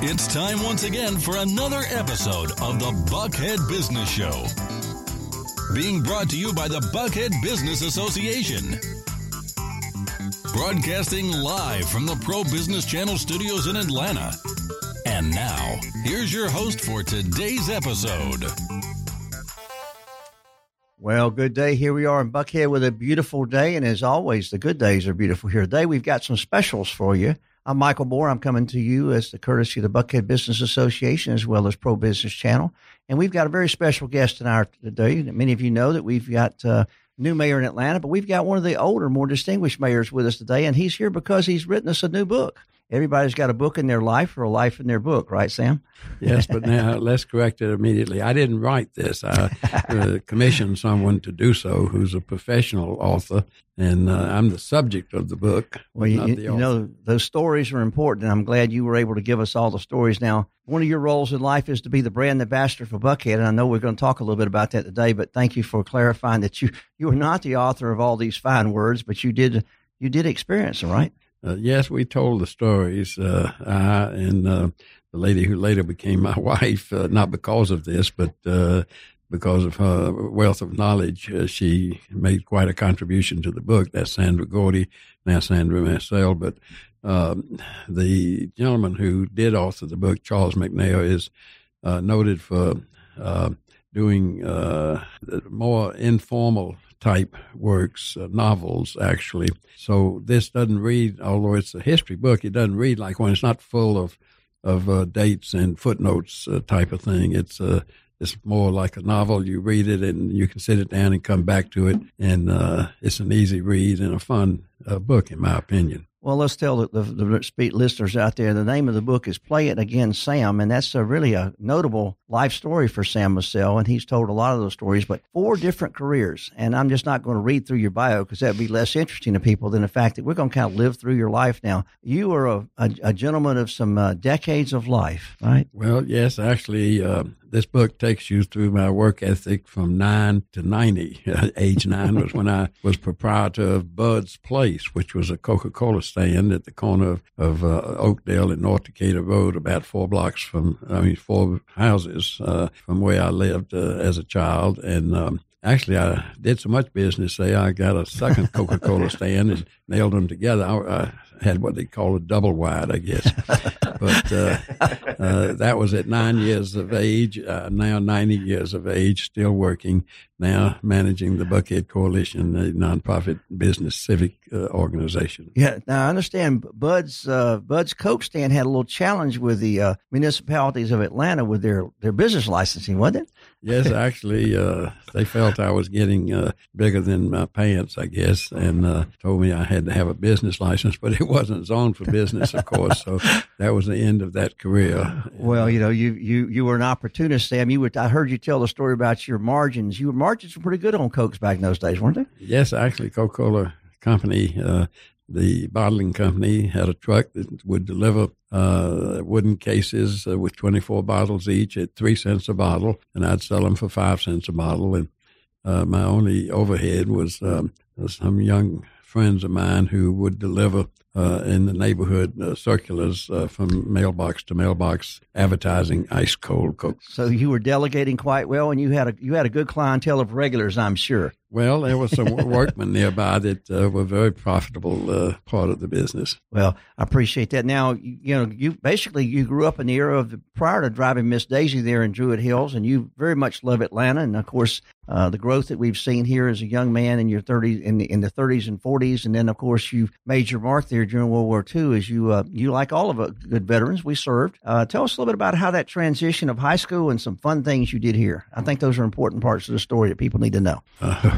It's time once again for another episode of the Buckhead Business Show. Being brought to you by the Buckhead Business Association. Broadcasting live from the Pro Business Channel studios in Atlanta. And now, here's your host for today's episode. Well, good day. Here we are in Buckhead with a beautiful day. And as always, the good days are beautiful here today. We've got some specials for you. I'm Michael Moore. I'm coming to you as the courtesy of the Buckhead Business Association as well as Pro Business Channel. And we've got a very special guest tonight today. Many of you know that we've got uh, new mayor in Atlanta, but we've got one of the older, more distinguished mayors with us today. And he's here because he's written us a new book everybody's got a book in their life or a life in their book, right, Sam? yes, but now let's correct it immediately. I didn't write this. I uh, commissioned someone to do so who's a professional author, and uh, I'm the subject of the book. Well, you, you know, those stories are important, and I'm glad you were able to give us all the stories. Now, one of your roles in life is to be the brand ambassador for Buckhead, and I know we're going to talk a little bit about that today, but thank you for clarifying that you, you are not the author of all these fine words, but you did you did experience them, right? Uh, yes, we told the stories. Uh, I and uh, the lady who later became my wife, uh, not because of this, but uh, because of her wealth of knowledge, uh, she made quite a contribution to the book. That's Sandra Gordy, now Sandra Massell. But um, the gentleman who did author the book, Charles McNair, is noted for doing more informal type works, uh, novels, actually. So this doesn't read, although it's a history book, it doesn't read like one. It's not full of of uh, dates and footnotes uh, type of thing. It's uh, it's more like a novel. You read it and you can sit it down and come back to it, and uh, it's an easy read and a fun uh, book, in my opinion. Well, let's tell the, the, the, listeners out there the name of the book is Play It Again, Sam. And that's a really a notable life story for Sam Massell. And he's told a lot of those stories, but four different careers. And I'm just not going to read through your bio because that'd be less interesting to people than the fact that we're going to kind of live through your life now. You are a, a, a gentleman of some uh, decades of life, right? Well, yes, actually, uh, this book takes you through my work ethic from nine to 90. Age nine was when I was proprietor of Bud's Place, which was a Coca Cola stand at the corner of, of uh, Oakdale and North Decatur Road, about four blocks from, I mean, four houses uh, from where I lived uh, as a child. And um, Actually, I did so much business there. I got a second Coca Cola stand and nailed them together. I, I, had what they call a double wide, I guess. but uh, uh, that was at nine years of age. Uh, now ninety years of age, still working. Now managing the Buckhead Coalition, a nonprofit business civic uh, organization. Yeah, now I understand. Bud's uh, Bud's Coke stand had a little challenge with the uh, municipalities of Atlanta with their their business licensing, wasn't it? Yes, actually, uh, they felt I was getting uh, bigger than my pants, I guess, and uh, told me I had to have a business license, but it wasn't zoned for business, of course. So that was the end of that career. Well, you know, you you you were an opportunist, Sam. You were. I heard you tell the story about your margins. You were margins were pretty good on Cokes back in those days, weren't they? Yes, actually, Coca Cola Company uh, the bottling company had a truck that would deliver uh, wooden cases uh, with 24 bottles each at three cents a bottle, and I'd sell them for five cents a bottle. And uh, my only overhead was um, some young friends of mine who would deliver uh, in the neighborhood uh, circulars uh, from mailbox to mailbox advertising ice cold Coke. So you were delegating quite well, and you had a you had a good clientele of regulars, I'm sure. Well, there was some workmen nearby that uh, were very profitable uh, part of the business. Well, I appreciate that. Now, you, you, know, you basically you grew up in the era of prior to driving Miss Daisy there in Druid Hills, and you very much love Atlanta, and of course, uh, the growth that we've seen here as a young man in your 30s, in the, in the 30s and 40s, and then of course you made your mark there during World War II. As you uh, you like all of us good veterans, we served. Uh, tell us a little bit about how that transition of high school and some fun things you did here. I think those are important parts of the story that people need to know.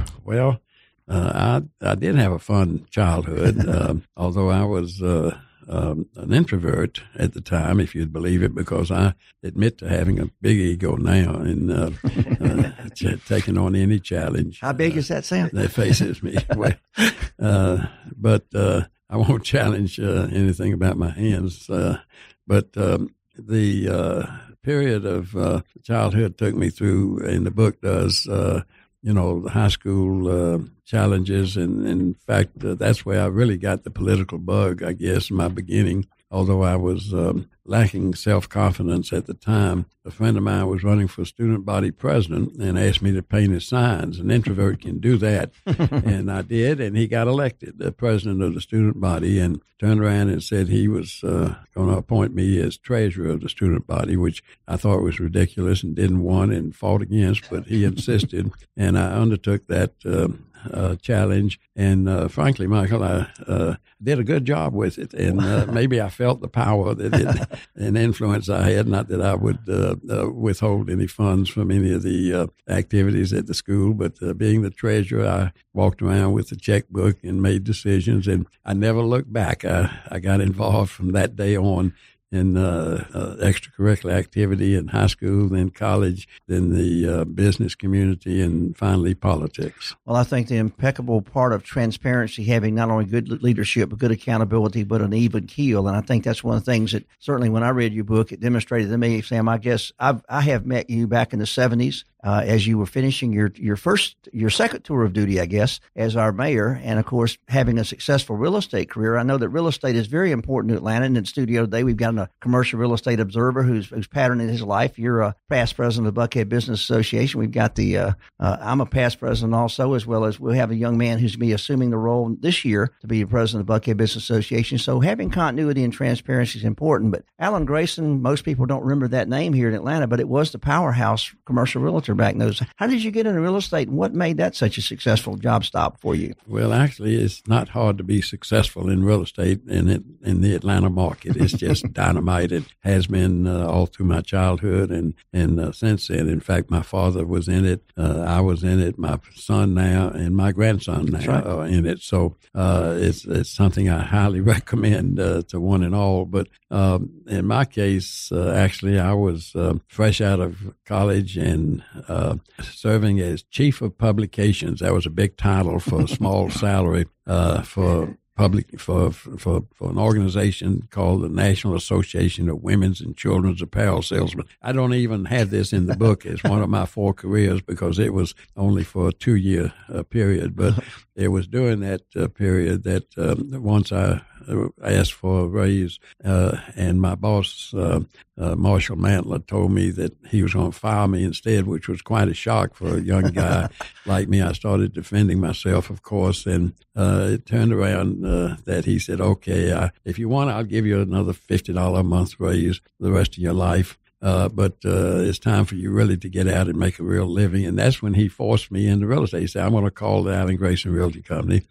Uh, well, uh, I I did have a fun childhood, um, although I was uh, um, an introvert at the time, if you'd believe it, because I admit to having a big ego now and uh, uh, taking on any challenge. How big uh, is that, Sam? That faces me. well, uh, but uh, I won't challenge anything about my hands. but um, the period of childhood took me through, and the book does you know, the high school uh, challenges. And, and, in fact, uh, that's where I really got the political bug, I guess, in my beginning. although I was um, lacking self confidence at the time, a friend of mine was running for student body president and asked me to paint his signs. An introvert can do that. and I did, and he got elected the president of the student body and turned around and said he was uh, going to appoint me as treasurer of the student body, which I thought was ridiculous and didn't want and fought against, but he insisted. and I undertook that. Uh, uh, challenge. And uh, frankly, Michael, I uh, did a good job with it. And uh, maybe I felt the power that and influence I had. Not that I would uh, uh, withhold any funds from any of the uh, activities at the school, but being the treasurer, I walked around with the checkbook and made decisions. And I never looked back. I, I got involved from that day on in uh, uh, extracurricular activity in high school, then college, then the uh, business community, and finally politics. Well, I think the impeccable part of transparency, having not only good leadership, but good accountability, but an even keel. And I think that's one of the things that certainly when I read your book, it demonstrated to me, Sam, I guess I've, I have met you back in the 70s uh, as you were finishing your your first your second tour of duty, I guess, as our mayor, and of course having a successful real estate career. I know that real estate is very important to Atlanta. And in studio today, we've got a commercial real estate observer who's who's patterning his life. You're a past president of the Buckhead Business Association. We've got the uh, uh, I'm a past president also, as well as we have a young man who's be assuming the role this year to be the president of the Buckhead Business Association. So having continuity and transparency is important. But Allan Grayson, most people don't remember that name here in Atlanta, but it was the powerhouse commercial realtor back those. How did you get into real estate and what made that such a successful job stop for you? Well, actually, it's not hard to be successful in real estate in it, in the Atlanta market. It's just dynamite. It has been uh, all through my childhood and, and uh, since then. In fact, my father was in it. Uh, I was in it. My son now and my grandson now right. are in it. So uh, it's, it's something I highly recommend uh, to one and all. But um, in my case, uh, actually, I was fresh out of college and uh, serving as chief of publications. That was a big title for a small salary uh, for public for, for for an organization called the National Association of Women's and Children's Apparel Salesmen. I don't even have this in the book as one of my four careers because it was only for a two year uh, period. But it was during that uh, period that um, once I asked for a raise, uh, and my boss, uh, uh, Marshall Mantler, told me that he was going to fire me instead, which was quite a shock for a young guy like me. I started defending myself, of course, and uh, it turned around uh, that he said, "Okay, if you want, I'll give you another fifty dollar a month raise the rest of your life." Uh, but uh, it's time for you really to get out and make a real living. And that's when he forced me into real estate. He said, I'm going to call the Allan Grayson Realty Company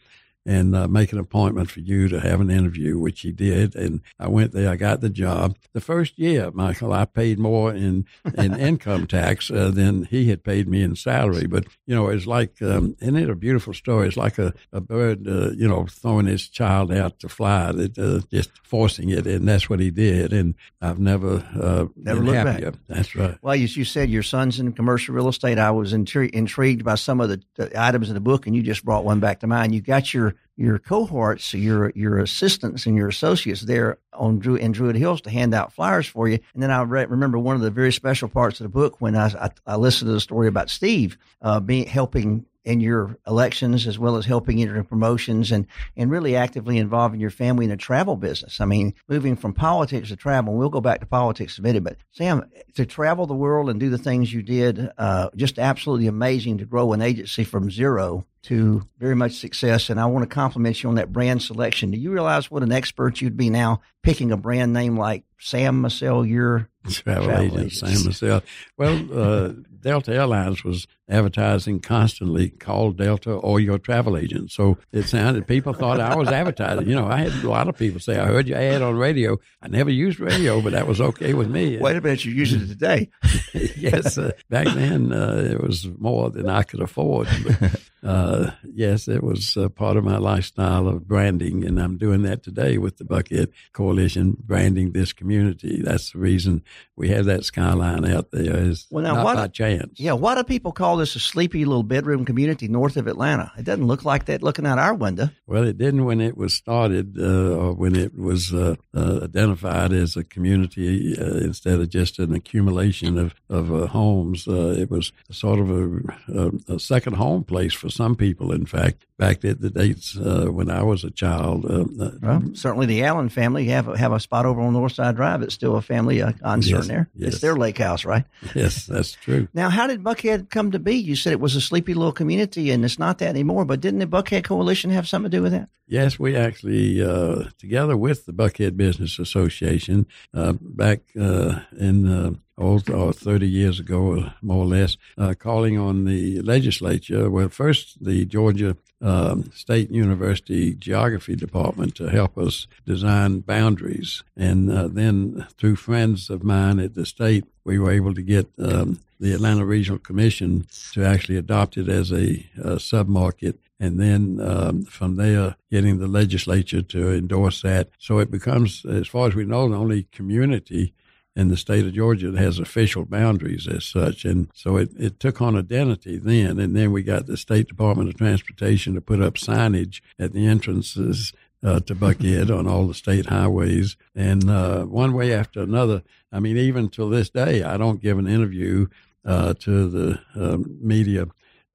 and uh, make an appointment for you to have an interview, which he did. And I went there. I got the job. The first year, Michael, I paid more in in income tax uh, than he had paid me in salary. But you know, it's like um, isn't it a beautiful story? It's like a, a bird, uh, you know, throwing its child out to fly, it, uh, just forcing it, and that's what he did. And I've never uh, never looked happier. back. That's right. Well, as you said, your son's in commercial real estate. I was intri- intrigued by some of the, the items in the book, and you just brought one back to mind. You got your your cohorts, your your assistants and your associates there on Drew in Druid Hills to hand out flyers for you. And then I re- remember one of the very special parts of the book when I, I, I listened to the story about Steve uh, being helping in your elections as well as helping in your promotions and, and really actively involving your family in the travel business. I mean, moving from politics to travel, we'll go back to politics a minute, but Sam, to travel the world and do the things you did, uh, just absolutely amazing to grow an agency from zero to very much success. And I want to compliment you on that brand selection. Do you realize what an expert you'd be now picking a brand name like Sam Massell, your travel, travel agent, agents. Sam Massell? Well, uh, Delta Airlines was advertising constantly, call Delta or your travel agent. So it sounded, people thought I was advertising. You know, I had a lot of people say, I heard your ad on radio. I never used radio, but that was okay with me. Wait a minute, you're using it today. yes. Uh, back then, uh, it was more than I could afford. But, uh, yes, it was part of my lifestyle of branding, and I'm doing that today with the Buckhead Coalition, branding this community. That's the reason we have that skyline out there. Is well, now, not what, by chance. Yeah, why do people call this a sleepy little bedroom community north of Atlanta? It doesn't look like that looking out our window. Well, it didn't when it was started, uh, or when it was uh, uh, identified as a community uh, instead of just an accumulation of of uh, homes. Uh, it was sort of a, a, a, second home place for for some people, in fact, back at the dates uh, when I was a child. Uh, uh well, certainly the Allen family have a, have a spot over on Northside Drive. It's still a family uh, concern yes, there. Yes. It's their lake house, right? Yes, that's true. now, how did Buckhead come to be? You said it was a sleepy little community, and it's not that anymore. But didn't the Buckhead Coalition have something to do with that? Yes, we actually, uh, together with the Buckhead Business Association, uh, back uh, in uh, oh, oh, 30 years ago, more or less, uh, calling on the legislature. Well, first, the Georgia um, State University Geography Department to help us design boundaries. And uh, then, through friends of mine at the state, we were able to get um, the Atlanta Regional Commission to actually adopt it as a, a submarket and then um, from there getting the legislature to endorse that. So it becomes, as far as we know, the only community in the state of Georgia that has official boundaries as such. And so it, it took on identity then. And then we got the State Department of Transportation to put up signage at the entrances uh, to Buckhead on all the state highways. And uh, one way after another, I mean, even till this day, I don't give an interview uh, to the um, media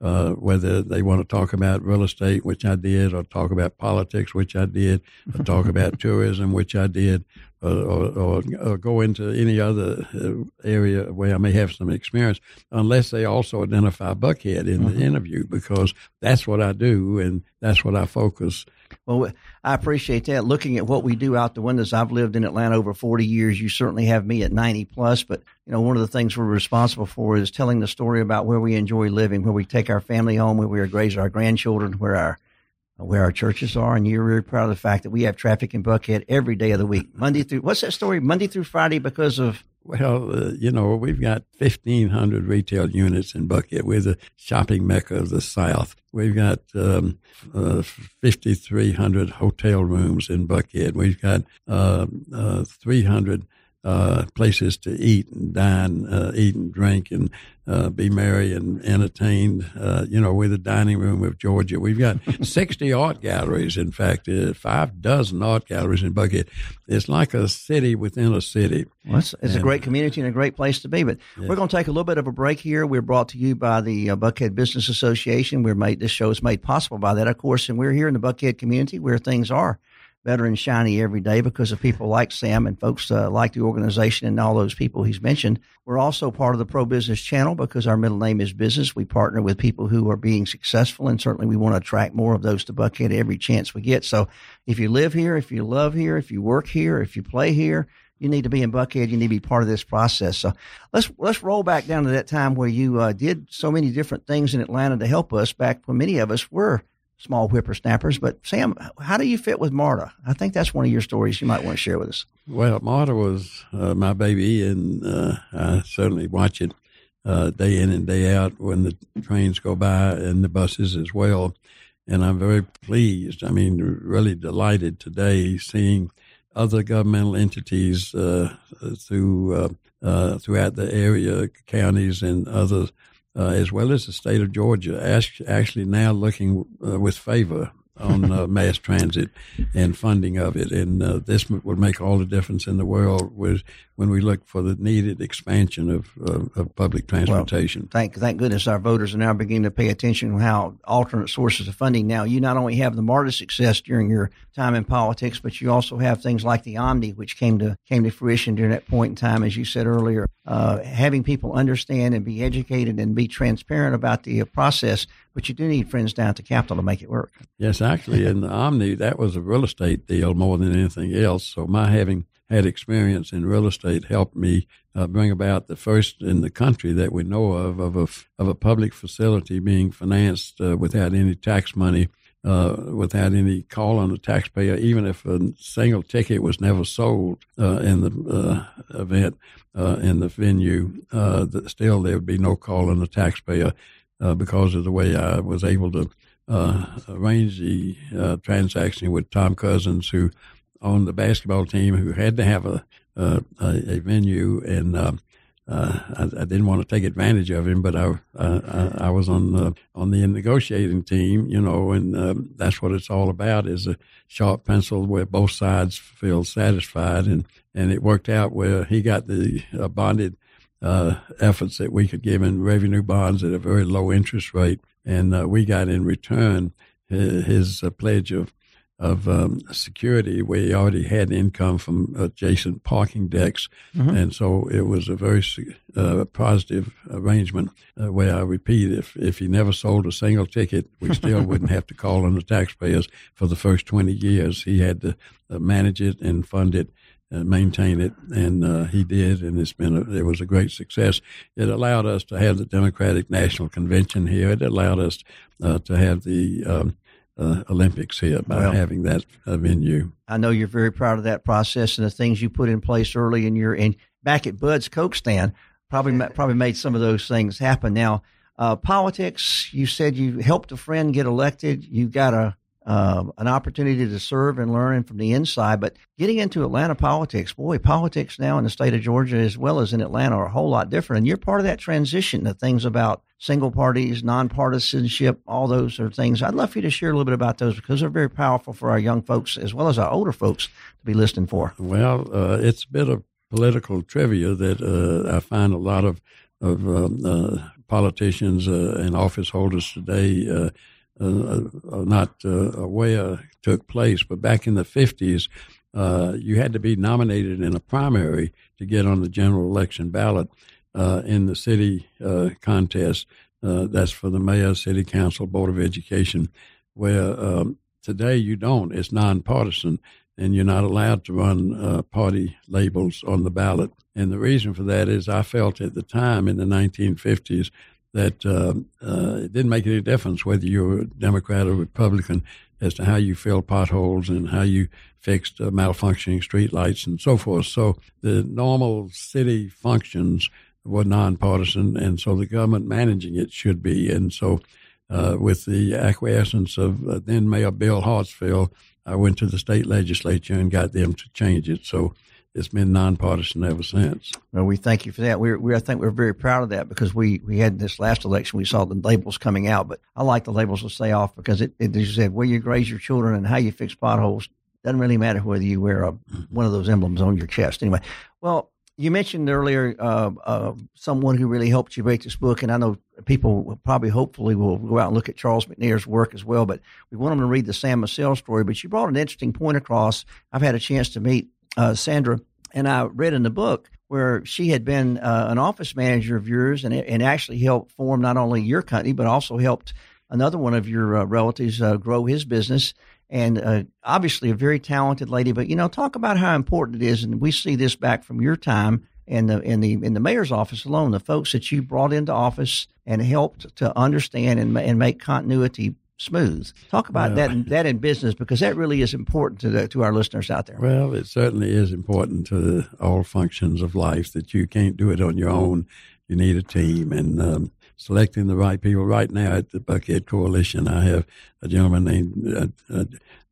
uh, whether they want to talk about real estate, which I did, or talk about politics, which I did, or talk about tourism, which I did, or, or, or, go into any other uh, area where I may have some experience, unless they also identify Buckhead in mm-hmm. the interview, because that's what I do and that's what I focus well, I appreciate that. Looking at what we do out the windows, I've lived in Atlanta over 40 years. You certainly have me at 90 plus, but you know, one of the things we're responsible for is telling the story about where we enjoy living, where we take our family home, where we raise our grandchildren, where our where our churches are, and you're really proud of the fact that we have traffic in Buckhead every day of the week, Monday through what's that story? Monday through Friday because of well, uh, you know, we've got 1,500 retail units in Buckhead. We're the shopping mecca of the South. We've got um, uh, 5,300 hotel rooms in Buckhead. We've got uh, uh 300 uh, places to eat and dine, uh, eat and drink, and uh, be merry and entertained. Uh, you know, we're the dining room of Georgia. We've got 60 art galleries, in fact, uh, five dozen art galleries in Buckhead. It's like a city within a city. Well, it's, it's and, a great community and a great place to be. But yeah. we're going to take a little bit of a break here. We're brought to you by the uh, Buckhead Business Association. We're made this show is made possible by that, of course, and we're here in the Buckhead community where things are better and shiny every day because of people like Sam and folks uh, like the organization and all those people he's mentioned. We're also part of the Pro Business Channel because our middle name is business. We partner with people who are being successful, and certainly we want to attract more of those to Buckhead every chance we get. So if you live here, if you love here, if you work here, if you play here, you need to be in Buckhead. You need to be part of this process. So let's let's roll back down to that time where you uh, did so many different things in Atlanta to help us. Back when many of us were small whippersnappers. But Sam, how do you fit with MARTA? I think that's one of your stories you might want to share with us. Well, MARTA was uh, my baby, and uh, I certainly watch it uh, day in and day out when the trains go by and the buses as well. And I'm very pleased. I mean, really delighted today seeing other governmental entities uh, through uh, uh, throughout the area, counties and others uh, as well as the state of Georgia, actually now looking uh, with favor on uh, mass transit and funding of it. And uh, this would make all the difference in the world with, when we look for the needed expansion of, of public transportation. Well, thank, thank goodness our voters are now beginning to pay attention to how alternate sources of funding. Now, you not only have the MARTA success during your time in politics, but you also have things like the Omni, which came to came to fruition during that point in time, as you said earlier. Uh, having people understand and be educated and be transparent about the process but you do need friends down at the Capitol to make it work. Yes, actually, in the Omni, that was a real estate deal more than anything else. So my having had experience in real estate helped me uh, bring about the first in the country that we know of of a of a public facility being financed uh, without any tax money. Uh, without any call on the taxpayer, even if a single ticket was never sold uh, in the uh, event uh, in the venue, that still there would be no call on the taxpayer uh, because of the way I was able to uh, arrange the uh, transaction with Tom Cousins, who owned the basketball team, who had to have a a, a venue, and uh, uh, I, I, didn't want to take advantage of him, but I I, I was on the on the negotiating team, you know, and um, that's what it's all about: is a sharp pencil where both sides feel satisfied, and and it worked out where he got the bonded uh, efforts that we could give in revenue bonds at a very low interest rate. and uh, we got in return his, his uh, pledge of of um, security where he already had income from adjacent parking decks. Mm-hmm. And so it was a very uh, positive arrangement uh, where I repeat, if, if he never sold a single ticket, we still wouldn't have to call on the taxpayers for the first 20 years. He had to uh, manage it and fund it. and maintain it, and uh, he did, and it's been a, it was a great success. It allowed us to have the Democratic National Convention here. It allowed us uh, to have the um, uh, Olympics here by well, having that uh, venue. I know you're very proud of that process and the things you put in place early in your and back at Bud's Coke stand probably probably made some of those things happen. Now, uh, politics. You said you helped a friend get elected. You got a uh, an opportunity to serve and learn from the inside. But getting into Atlanta politics, boy, politics now in the state of Georgia as well as in Atlanta are a whole lot different. And you're part of that transition to things about single parties, nonpartisanship, all those are things. I'd love for you to share a little bit about those because they're very powerful for our young folks as well as our older folks to be listening for. Well, uh, it's a bit of political trivia that uh, I find a lot of of um, uh, politicians uh, and office holders today uh, uh, not aware took place. But back in the fifties, you had to be nominated in a primary to get on the general election ballot uh, in the city uh, contest. Uh, that's for the mayor, city council, board of education. Where um, today you don't. It's nonpartisan, and you're not allowed to run uh, party labels on the ballot. And the reason for that is I felt at the time in the 1950s that uh, uh, it didn't make any difference whether you were a Democrat or Republican as to how you filled potholes and how you fixed uh, malfunctioning streetlights and so forth. So the normal city functions were nonpartisan, and so the government managing it should be. And so, uh, with the acquiescence of uh, then Mayor Bill Hartsfield, I went to the state legislature and got them to change it. So it's been nonpartisan ever since. Well, we thank you for that. We're, we I think we're very proud of that because we, we had this last election, we saw the labels coming out, but I like the labels to stay off because it, it as you said, where you raise your children and how you fix potholes doesn't really matter whether you wear a, mm-hmm. one of those emblems on your chest. Anyway, well, you mentioned earlier uh, uh, someone who really helped you write this book, and I know people probably, hopefully, will go out and look at Charles McNair's work as well. But we want them to read the Sam Massell story. But you brought an interesting point across. I've had a chance to meet uh, Sandra, and I read in the book where she had been uh, an office manager of yours, and and actually helped form not only your company but also helped another one of your uh, relatives uh, grow his business and uh, obviously a very talented lady. But you know, talk about how important it is, and we see this back from your time in the in the in the mayor's office alone. The folks that you brought into office and helped to understand and and make continuity smooth. Talk about well, that in, that in business because that really is important to the, to our listeners out there. Well, it certainly is important to all functions of life that you can't do it on your own. You need a team, and um, selecting the right people. Right now at the Buckhead Coalition, I have a gentleman named uh, uh,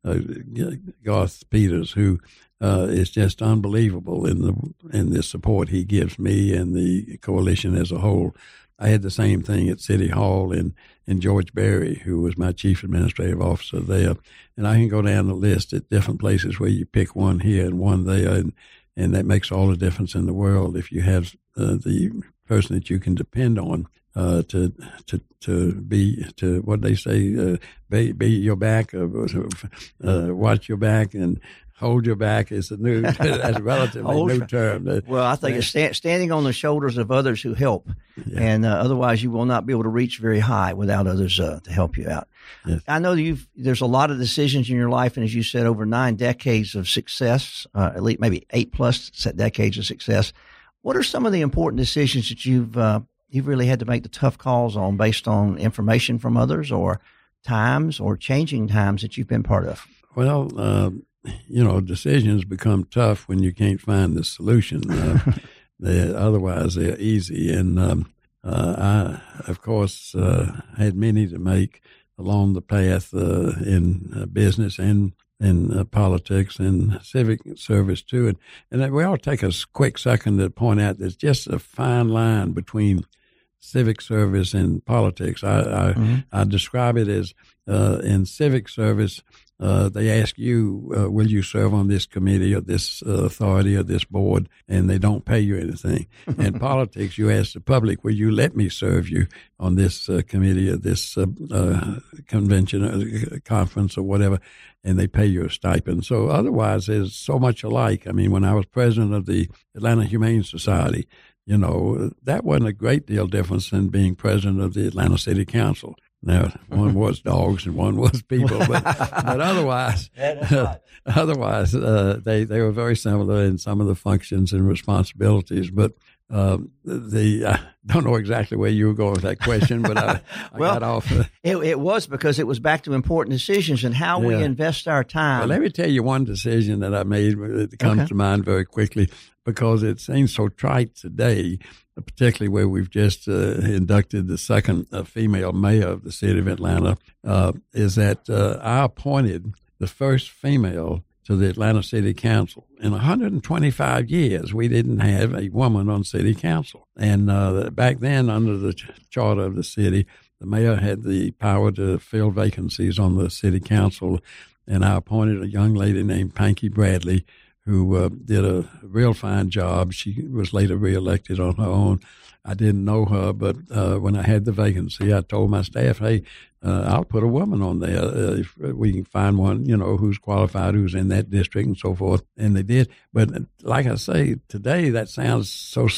uh, Garth Peters who uh, is just unbelievable in the in the support he gives me and the coalition as a whole. I had the same thing at City Hall in, in George Berry, who was my chief administrative officer there. And I can go down the list at different places where you pick one here and one there, and, and that makes all the difference in the world if you have uh, the person that you can depend on uh, to to to be to what they say uh, be, be your back uh, uh watch your back and hold your back is a new that's a relatively new term. Well, I think it's sta- standing on the shoulders of others who help, yeah. and uh, otherwise you will not be able to reach very high without others uh, to help you out. Yes. I know you've there's a lot of decisions in your life, and as you said, over nine decades of success, at least maybe eight plus decades of success. What are some of the important decisions that you've you've really had to make the tough calls on based on information from others or times or changing times that you've been part of? Well, uh, you know, decisions become tough when you can't find the solution. Uh, they, otherwise, they're easy. And um, uh, I, of course, uh, had many to make along the path uh, in uh, business and in uh, politics and civic service too. And, and we all take a quick second to point out there's just a fine line between civic service and politics. I I, mm-hmm. I describe it as uh, in civic service, uh, they ask you, uh, will you serve on this committee or this uh, authority or this board, and they don't pay you anything. In politics, you ask the public, will you let me serve you on this uh, committee or this uh, uh, convention or conference or whatever, and they pay you a stipend. So otherwise, there's so much alike. I mean, when I was president of the Atlanta Humane Society, you know, that wasn't a great deal difference than being president of the Atlanta City Council. Now, one was dogs and one was people, but, but otherwise, otherwise, uh, they, they were very similar in some of the functions and responsibilities. But um, the I don't know exactly where you were going with that question, but I, I well, got off. It, it, was because it was back to important decisions and how yeah. we invest our time. Well, let me tell you one decision that I made that comes okay. to mind very quickly because it seems so trite today, particularly where we've just uh, inducted the second uh, female mayor of the city of Atlanta, uh, is that uh, I appointed the first female to the Atlanta City Council. In 125 years, we didn't have a woman on city council. And uh, back then, under the charter of the city, the mayor had the power to fill vacancies on the city council. And I appointed a young lady named Panke Bradley who uh, did a real fine job. She was later reelected on her own. I didn't know her, but uh, when I had the vacancy, I told my staff, "Hey, uh, I'll put a woman on there uh, if we can find one, you know, who's qualified, who's in that district, and so forth." And they did. But like I say, today that sounds so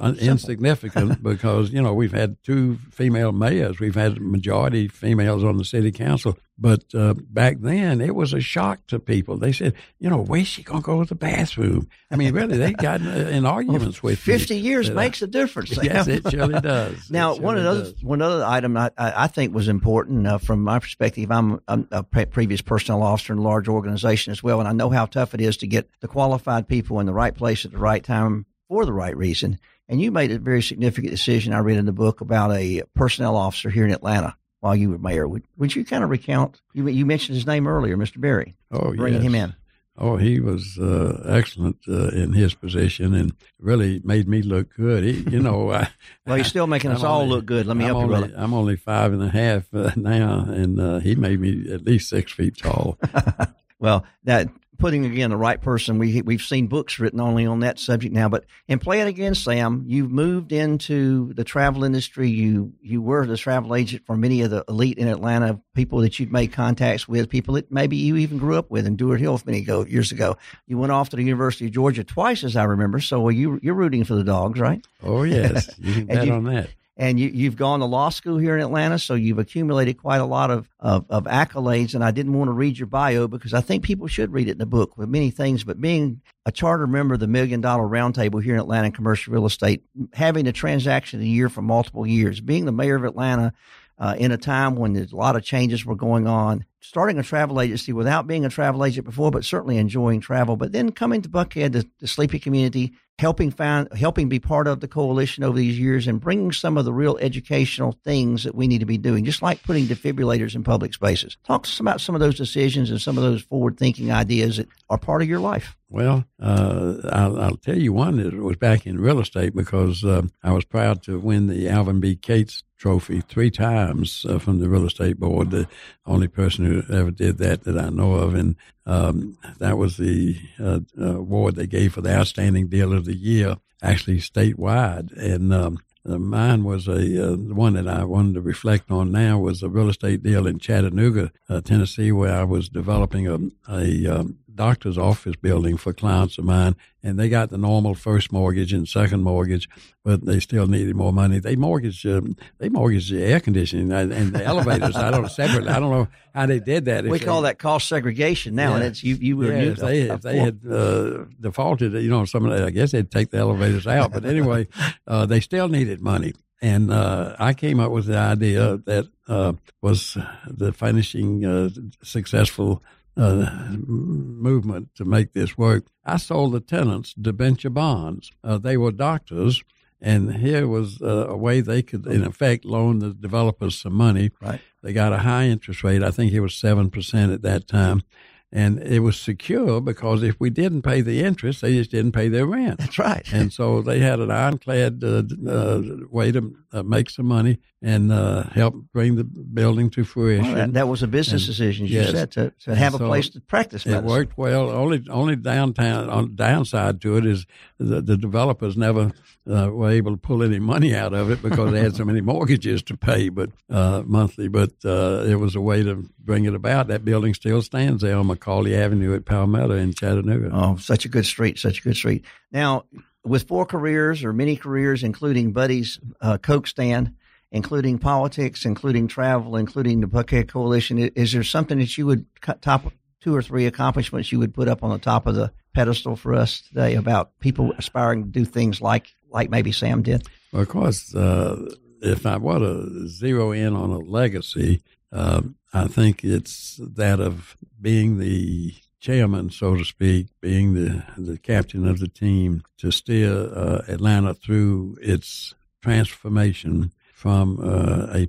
insignificant because you know we've had two female mayors, we've had majority females on the city council, but uh, back then it was a shock to people. They said, you know, where's she gonna go to the bathroom? I mean, really, they got in arguments with fifty me. years makes a difference. yes, it surely does. now, surely one other one other item I, I think was important uh, from my perspective. I'm, I'm a previous personnel officer in a large organization as well, and I know how tough it is to get the qualified people in the right place at the right time for the right reason. And you made a very significant decision. I read in the book about a personnel officer here in Atlanta while you were mayor. Would, would you kind of recount? You, you mentioned his name earlier, Mr. Berry. Oh, bringing yes. him in. Oh, he was uh, excellent uh, in his position and really made me look good. He, you know, I, well, he's still making us I'm all only, look good. Let me I'm help only, you, brother. I'm only five and a half uh, now, and uh, he made me at least six feet tall. well, that putting again the right person. We we've seen books written only on that subject now, but in play it again, Sam, you've moved into the travel industry. You you were the travel agent for many of the elite in Atlanta, people that you'd made contacts with, people that maybe you even grew up with in Druid Hill many ago, years ago. You went off to the University of Georgia twice, as I remember. So you you're rooting for the dogs, right? Oh yes, you can bet you, on that and you, have gone to law school here in Atlanta, so you've accumulated quite a lot of, of, of, accolades. And I didn't want to read your bio because I think people should read it in the book with many things. But being a charter member of the Million Dollar Roundtable here in Atlanta commercial real estate, having a transaction a year for multiple years, being the mayor of Atlanta uh, in a time when there's a lot of changes were going on, starting a travel agency without being a travel agent before, but certainly enjoying travel, but then coming to Buckhead, the, the sleepy community, helping find, helping be part of the coalition over these years and bringing some of the real educational things that we need to be doing, just like putting defibrillators in public spaces. Talk to us about some of those decisions and some of those forward thinking ideas that are part of your life. Well, uh, I'll, I'll, tell you one that was back in real estate because uh, I was proud to win the Alvin B. Cates Trophy three times uh, from the real estate board. The only person who ever did that that I know of, and um, that was the uh, award they gave for the outstanding deal of the year, actually statewide. And um, mine was a uh, the one that I wanted to reflect on now was a real estate deal in Chattanooga, uh, Tennessee, where I was developing a, a um, doctor's office building for clients of mine, and they got the normal first mortgage and second mortgage, but they still needed more money. They mortgaged um, they mortgaged the air conditioning and, and the elevators. I don't separately. I don't know how they did that. We call that cost segregation now, yeah. and it's you. You were yeah, if they, if they had uh, defaulted, you know, some I guess they'd take the elevators out. But anyway, uh, they still needed money. And uh, I came up with the idea that uh, was the finishing uh, successful uh, movement to make this work. I sold the tenants debenture bonds. Uh, they were doctors, and here was uh, a way they could, in effect, loan the developers some money. Right. They got a high interest rate. I think it was seven percent at that time, and it was secure because if we didn't pay the interest, they just didn't pay their rent. That's right. and so they had an ironclad uh, uh, way to uh, make some money and uh, help bring the building to fruition. Well, that, that, was a business and, decision, as yes. you said, to, to have so a place to practice medicine. It worked well. Only only downtown on downside to it is the, the developers never uh, were able to pull any money out of it because they had so many mortgages to pay, but uh, monthly. But uh, it was a way to bring it about. That building still stands there on McCallie Avenue at Palmetto in Chattanooga. Oh, such a good street, such a good street. Now, with four careers or many careers, including Buddy's uh, Coke stand, including politics, including travel, including the Buckhead Coalition, is there something that you would top two or three accomplishments you would put up on the top of the pedestal for us today about people aspiring to do things like like maybe Sam did? Well, of course, uh, if I were to zero in on a legacy, uh, I think it's that of being the chairman, so to speak, being the, the captain of the team to steer uh, Atlanta through its transformation from uh, a,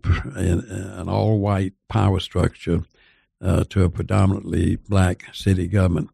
an all white power structure uh, to a predominantly black city government.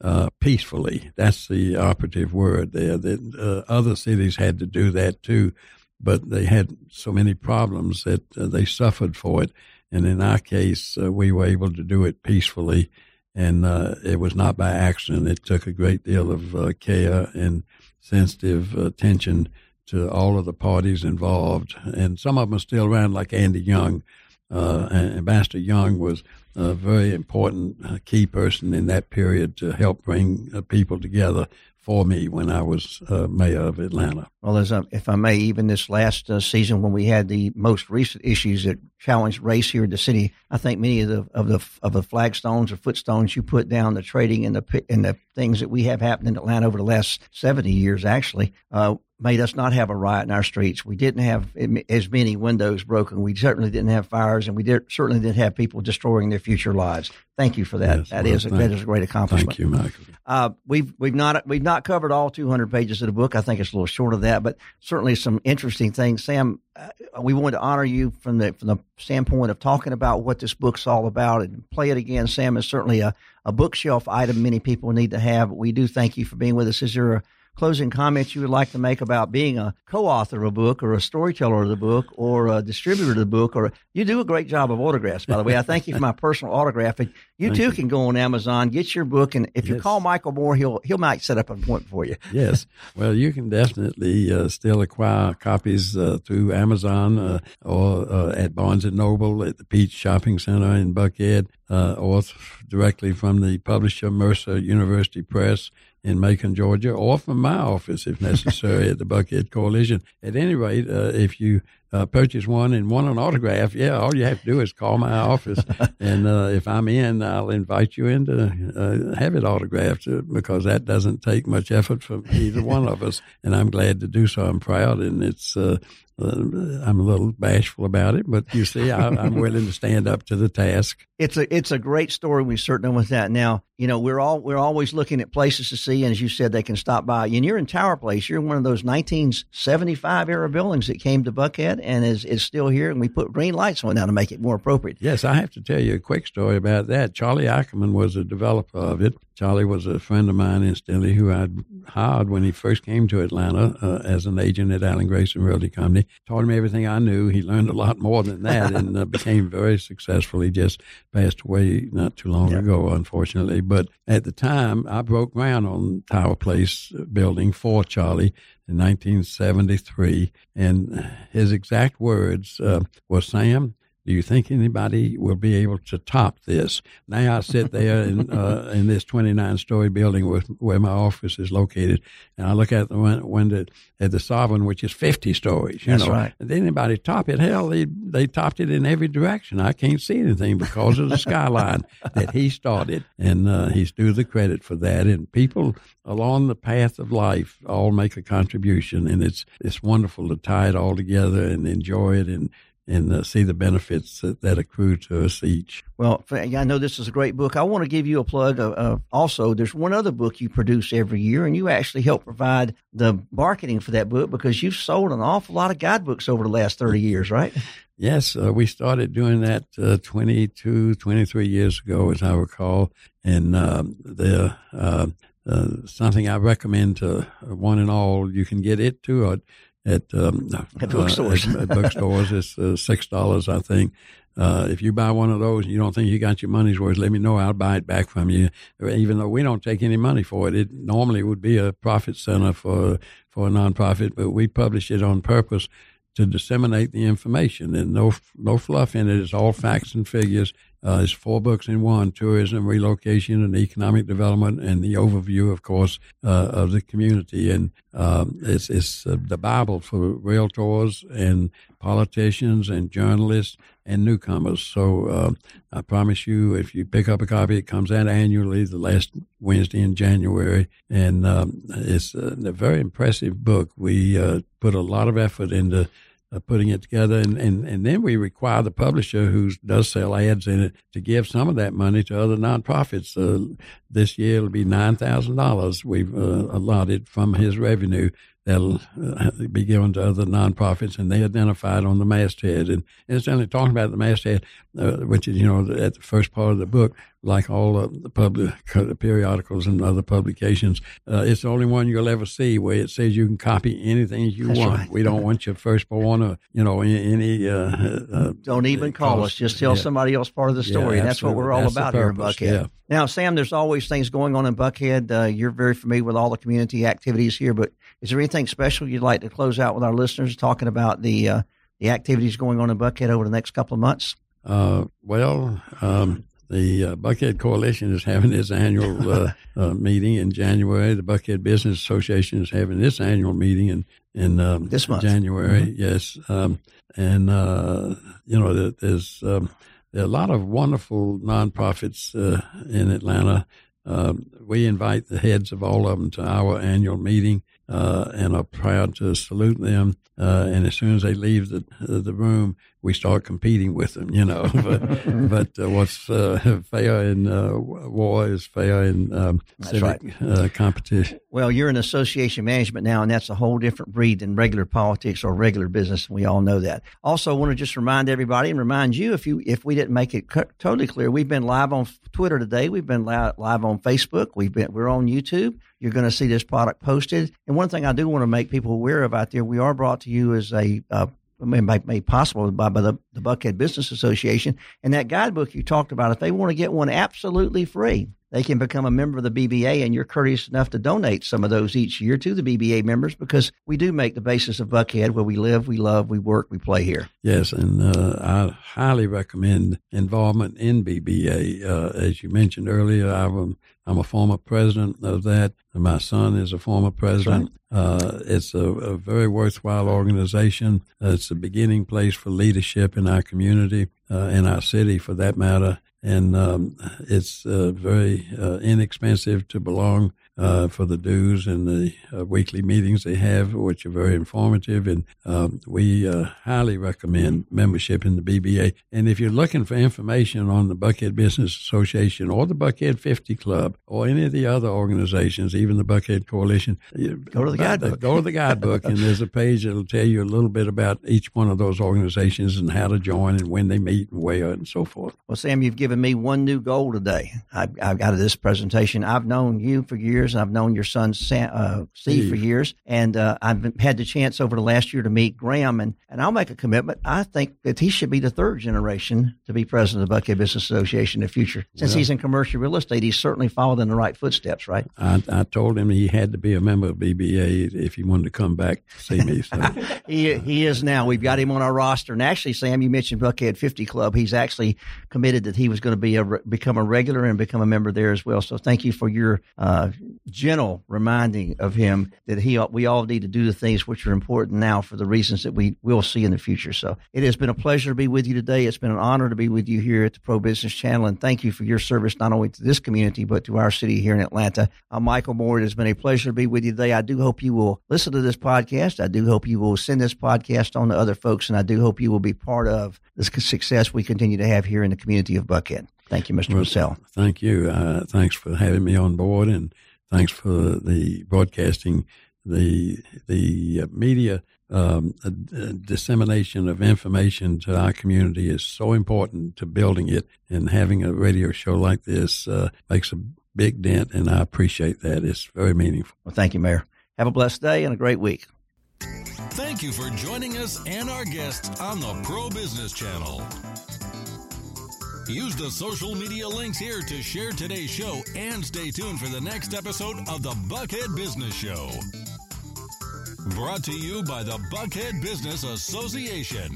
Uh, peacefully. That's the operative word there. That other cities had to do that too, but they had so many problems that they suffered for it. And in our case, uh, we were able to do it peacefully, and uh, it was not by accident. It took a great deal of uh, care and sensitive attention to all of the parties involved, and some of them are still around, like Andy Young. Ambassador Young was a very important uh, key person in that period to help bring uh, people together for me when I was uh, mayor of Atlanta. Well, as if I may, even this last uh, season when we had the most recent issues that challenged race here in the city, I think many of the of the of the flagstones or footstones you put down, the trading and the and the things that we have happened in Atlanta over the last seventy years, actually, uh, made us not have a riot in our streets. We didn't have as many windows broken. We certainly didn't have fires, and we did, certainly didn't have people destroying their future lives. Thank you for that. Yes, that well, is a, that is a great accomplishment. Thank you, Michael. Uh, we've we've not we've not covered all 200 pages of the book. I think it's a little short of that, but certainly some interesting things. Sam, uh, we want to honor you from the from the standpoint of talking about what this book's all about and play it again. Sam is certainly a, a bookshelf item many people need to have. We do thank you for being with us. Is there a closing comments you would like to make about being a co-author of a book or a storyteller of the book or a distributor of the book or you do a great job of autographs by the way. I thank you for my personal autograph and you thank too you. can go on amazon get your book and if yes. you call michael moore he'll he'll might set up an appointment for you yes well you can definitely uh, still acquire copies uh, through amazon uh, or uh, at barnes and noble at the peach shopping center in buckhead uh, or directly from the publisher mercer university press in Macon, Georgia, or from my office if necessary at the Buckhead Coalition. At any rate, uh, if you uh, purchase one and want an autograph, yeah, all you have to do is call my office, and uh, if I'm in, I'll invite you in to uh, have it autographed uh, because that doesn't take much effort from either one of us, and I'm glad to do so. I'm proud, and it's uh, uh, I'm a little bashful about it, but you see, I, am willing to stand up to the task. It's a it's a great story. We certainly with that. Now, you know, we're all we're always looking at places to see, and as you said, they can stop by. And you're in Tower Place. You're in one of those 1975 era buildings that came to Buckhead and is is still here. And we put green lights on now to make it more appropriate. Yes, I have to tell you a quick story about that. Charlie Ackerman was a developer of it. Charlie was a friend of mine, incidentally, who I'd hired when he first came to Atlanta uh, as an agent at Allan Grayson Realty Company. Taught him everything I knew. He learned a lot more than that and uh, became very successful. He just passed away not too long yeah. ago, unfortunately. But at the time, I broke ground on Tower Place building for Charlie in 1973. And his exact words uh, were, Sam, do you think anybody will be able to top this? Now I sit there in, uh, in this 29 story building where, where my office is located, and I look at the window at the Sovereign, which is 50 stories. You That's know, right. Did anybody top it? Hell, they they topped it in every direction. I can't see anything because of the skyline that he started, and uh, he's due the credit for that. And people along the path of life all make a contribution, and it's it's wonderful to tie it all together and enjoy it and and uh, see the benefits that, that, accrue to us each. Well, I know this is a great book. I want to give you a plug. Uh, uh, also, there's one other book you produce every year, and you actually help provide the marketing for that book because you've sold an awful lot of guidebooks over the last 30 years, right? Yes, uh, we started doing that uh, 22, 23 years ago, as I recall. And um, the uh, uh, something I recommend to one and all. You can get it too at at, um, at bookstores. at, at bookstores, it's six dollars, I think. Uh, if you buy one of those and you don't think you got your money's worth, let me know. I'll buy it back from you. Even though we don't take any money for it, it normally would be a profit center for for a nonprofit, but we publish it on purpose to disseminate the information. And no no fluff in it. It's all facts and figures. Uh, it's four books in one: tourism, relocation, and economic development, and the overview, of course, uh, of the community. And um, it's it's uh, the Bible for realtors and politicians and journalists and newcomers. So uh, I promise you, if you pick up a copy, it comes out annually, the last Wednesday in January, and um, it's a, a, very impressive book. We uh, put a lot of effort into putting it together. And, and, and then we require the publisher who does sell ads in it to give some of that money to other nonprofits. Uh, this year it'll be $9,000 we've uh, allotted from his revenue that'll uh, be given to other nonprofits, and they identified on the masthead. And incidentally, talking about the masthead, uh, which is, you know, at the first part of the book, like all of the public periodicals and other publications, uh, it's the only one you'll ever see where it says you can copy anything you That's want. Right. We don't want your firstborn or, you know, any. Uh, uh, don't even call us. Just tell yeah. somebody else part of the story. Yeah, that's what we're all that's about here in Buckhead. Yeah. Now, Sam, there's always things going on in Buckhead. Uh, you're very familiar with all the community activities here, but is there anything special you'd like to close out with our listeners talking about the uh, the activities going on in Buckhead over the next couple of months? Uh, well, um, the uh, Buckhead Coalition is having its annual uh, uh, meeting in January. The Buckhead Business Association is having its annual meeting in in um, this month, January. Mm-hmm. Yes, um, and uh, you know there's um, there are a lot of wonderful nonprofits uh, in Atlanta. Um, we invite the heads of all of them to our annual meeting uh, and are proud to salute them. Uh, and as soon as they leave the the room, we start competing with them, you know. but but uh, what's uh, fair in uh, war is fair in um, civic right. Uh, competition. Well, you're in association management now, and that's a whole different breed than regular politics or regular business. And we all know that. Also, I want to just remind everybody and remind you if you if we didn't make it totally clear, we've been live on Twitter today. We've been live on Facebook. We've been we're on YouTube. You're going to see this product posted. And one thing I do want to make people aware of out there, we are brought to you as a uh, made possible by, by the, the Buckhead Business Association. And that guidebook you talked about, if they want to get one absolutely free, they can become a member of the BBA, and you're courteous enough to donate some of those each year to the BBA members because we do make the basis of Buckhead where we live, we love, we work, we play here. Yes, and uh, I highly recommend involvement in BBA. Uh, as you mentioned earlier, I'm, I'm a former president of that. And my son is a former president. Uh, it's a, a, very worthwhile organization. it's a beginning place for leadership in our community, uh, in our city for that matter and um, it's uh, very uh, inexpensive to belong uh, for the dues and the uh, weekly meetings they have, which are very informative. And um, we uh, highly recommend membership in the BBA. And if you're looking for information on the Buckhead Business Association or the Buckhead 50 Club or any of the other organizations, even the Buckhead Coalition, go to the guidebook. Go to the guidebook, and there's a page that'll tell you a little bit about each one of those organizations and how to join and when they meet and where and so forth. Well, Sam, you've given me one new goal today. I've, I've got this presentation. I've known you for years years, and I've known your son Sam, uh, Steve, Steve, for years, and uh, I've had the chance over the last year to meet Graham, and, and I'll make a commitment. I think that he should be the third generation to be president of the Buckhead Business Association in the future. Since he's in commercial real estate, he's certainly followed in the right footsteps, right? I, I told him he had to be a member of BBA if he wanted to come back to see me. So. he he is now. We've got him on our roster, and actually, Sam, you mentioned Buckhead 50 Club. He's actually committed that he was going to be a become a regular and become a member there as well. So thank you for your uh, gentle reminding of him that he we all need to do the things which are important now for the reasons that we will see in the future. So it has been a pleasure to be with you today. It's been an honor to be with you here at the Pro Business Channel, and thank you for your service not only to this community but to our city here in Atlanta. I'm Michael Moore. It has been a pleasure to be with you today. I do hope you will listen to this podcast. I do hope you will send this podcast on to other folks, and I do hope you will be part of the success we continue to have here in the community of Buckhead. Thank you, Mr. Well, Russell. Thank you. Uh, thanks for having me on board, and thanks for the broadcasting. The the media um, a, a dissemination of information to our community is so important to building it, and having a radio show like this uh, makes a big dent, and I appreciate that. It's very meaningful. Well, thank you, Mayor. Have a blessed day and a great week. Thank you for joining us and our guests on the Pro Business Channel. Use the social media links here to share today's show and stay tuned for the next episode of the Buckhead Business Show. Brought to you by the Buckhead Business Association.